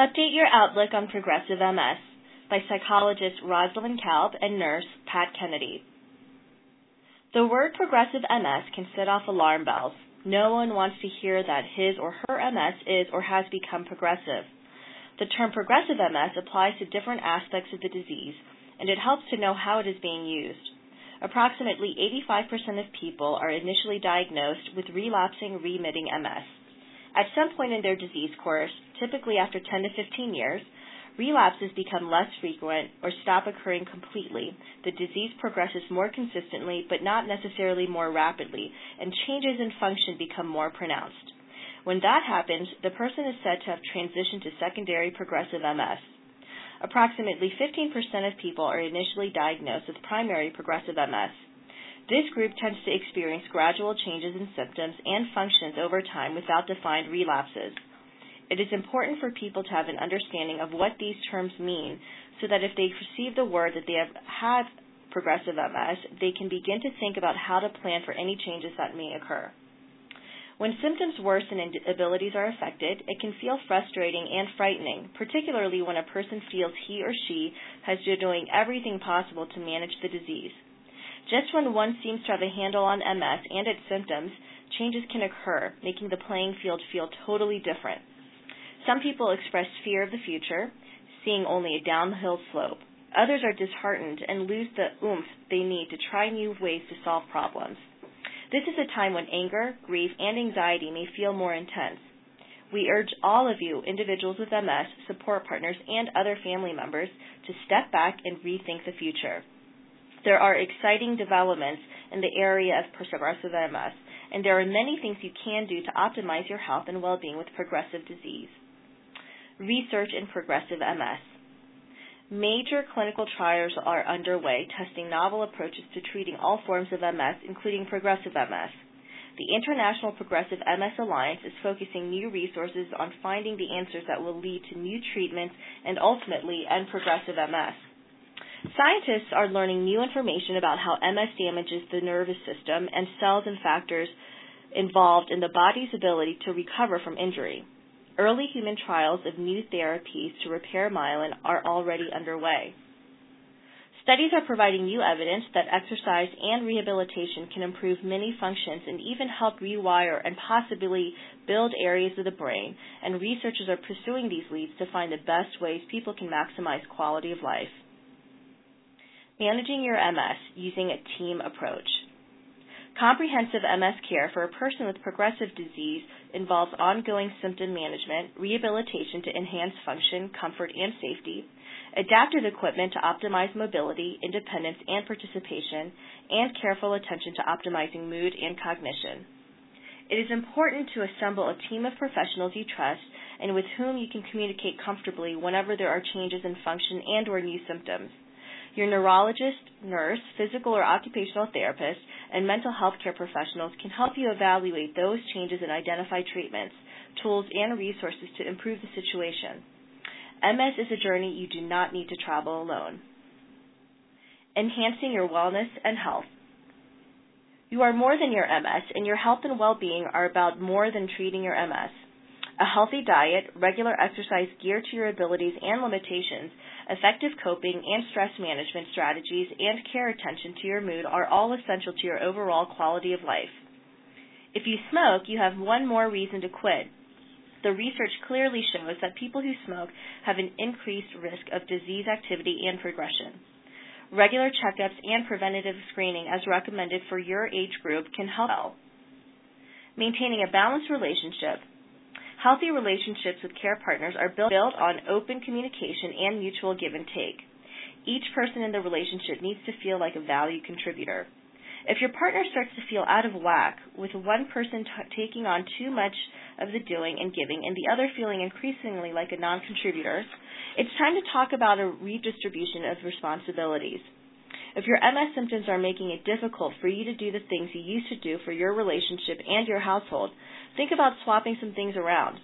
Update your outlook on progressive MS by psychologist Rosalind Kalb and nurse Pat Kennedy. The word progressive MS can set off alarm bells. No one wants to hear that his or her MS is or has become progressive. The term progressive MS applies to different aspects of the disease, and it helps to know how it is being used. Approximately 85% of people are initially diagnosed with relapsing remitting MS. At some point in their disease course, typically after 10 to 15 years, relapses become less frequent or stop occurring completely. The disease progresses more consistently, but not necessarily more rapidly, and changes in function become more pronounced. When that happens, the person is said to have transitioned to secondary progressive MS. Approximately 15% of people are initially diagnosed with primary progressive MS. This group tends to experience gradual changes in symptoms and functions over time without defined relapses. It is important for people to have an understanding of what these terms mean so that if they receive the word that they have had progressive MS, they can begin to think about how to plan for any changes that may occur. When symptoms worsen and abilities are affected, it can feel frustrating and frightening, particularly when a person feels he or she has been doing everything possible to manage the disease. Just when one seems to have a handle on MS and its symptoms, changes can occur, making the playing field feel totally different. Some people express fear of the future, seeing only a downhill slope. Others are disheartened and lose the oomph they need to try new ways to solve problems. This is a time when anger, grief, and anxiety may feel more intense. We urge all of you, individuals with MS, support partners, and other family members, to step back and rethink the future. There are exciting developments in the area of progressive MS, and there are many things you can do to optimize your health and well being with progressive disease. Research in progressive MS. Major clinical trials are underway testing novel approaches to treating all forms of MS, including progressive MS. The International Progressive MS Alliance is focusing new resources on finding the answers that will lead to new treatments and ultimately end progressive MS. Scientists are learning new information about how MS damages the nervous system and cells and factors involved in the body's ability to recover from injury. Early human trials of new therapies to repair myelin are already underway. Studies are providing new evidence that exercise and rehabilitation can improve many functions and even help rewire and possibly build areas of the brain, and researchers are pursuing these leads to find the best ways people can maximize quality of life. Managing your MS using a team approach. Comprehensive MS care for a person with progressive disease involves ongoing symptom management, rehabilitation to enhance function, comfort, and safety, adaptive equipment to optimize mobility, independence, and participation, and careful attention to optimizing mood and cognition. It is important to assemble a team of professionals you trust and with whom you can communicate comfortably whenever there are changes in function and or new symptoms. Your neurologist, nurse, physical or occupational therapist, and mental health care professionals can help you evaluate those changes and identify treatments, tools, and resources to improve the situation. MS is a journey you do not need to travel alone. Enhancing your wellness and health. You are more than your MS, and your health and well being are about more than treating your MS. A healthy diet, regular exercise geared to your abilities and limitations, effective coping and stress management strategies, and care attention to your mood are all essential to your overall quality of life. If you smoke, you have one more reason to quit. The research clearly shows that people who smoke have an increased risk of disease activity and progression. Regular checkups and preventative screening as recommended for your age group can help. Maintaining a balanced relationship, Healthy relationships with care partners are built on open communication and mutual give and take. Each person in the relationship needs to feel like a value contributor. If your partner starts to feel out of whack, with one person t- taking on too much of the doing and giving and the other feeling increasingly like a non contributor, it's time to talk about a redistribution of responsibilities. If your MS symptoms are making it difficult for you to do the things you used to do for your relationship and your household, think about swapping some things around.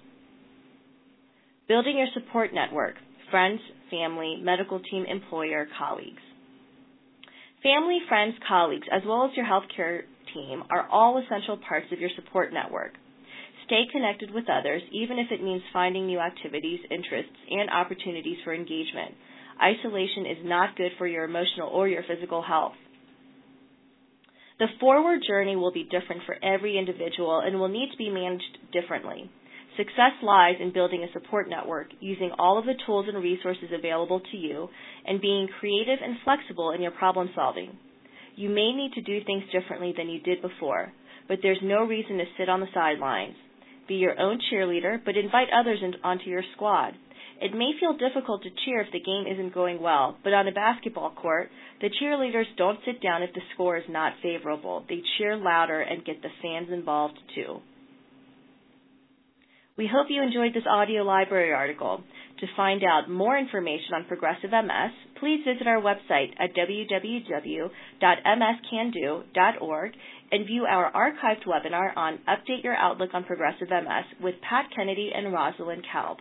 Building your support network friends, family, medical team, employer, colleagues. Family, friends, colleagues, as well as your healthcare team are all essential parts of your support network. Stay connected with others, even if it means finding new activities, interests, and opportunities for engagement. Isolation is not good for your emotional or your physical health. The forward journey will be different for every individual and will need to be managed differently. Success lies in building a support network, using all of the tools and resources available to you, and being creative and flexible in your problem solving. You may need to do things differently than you did before, but there's no reason to sit on the sidelines. Be your own cheerleader, but invite others onto your squad. It may feel difficult to cheer if the game isn't going well, but on a basketball court, the cheerleaders don't sit down if the score is not favorable. They cheer louder and get the fans involved too. We hope you enjoyed this audio library article. To find out more information on progressive MS, please visit our website at www.mscando.org and view our archived webinar on Update Your Outlook on Progressive MS with Pat Kennedy and Rosalind Kalb.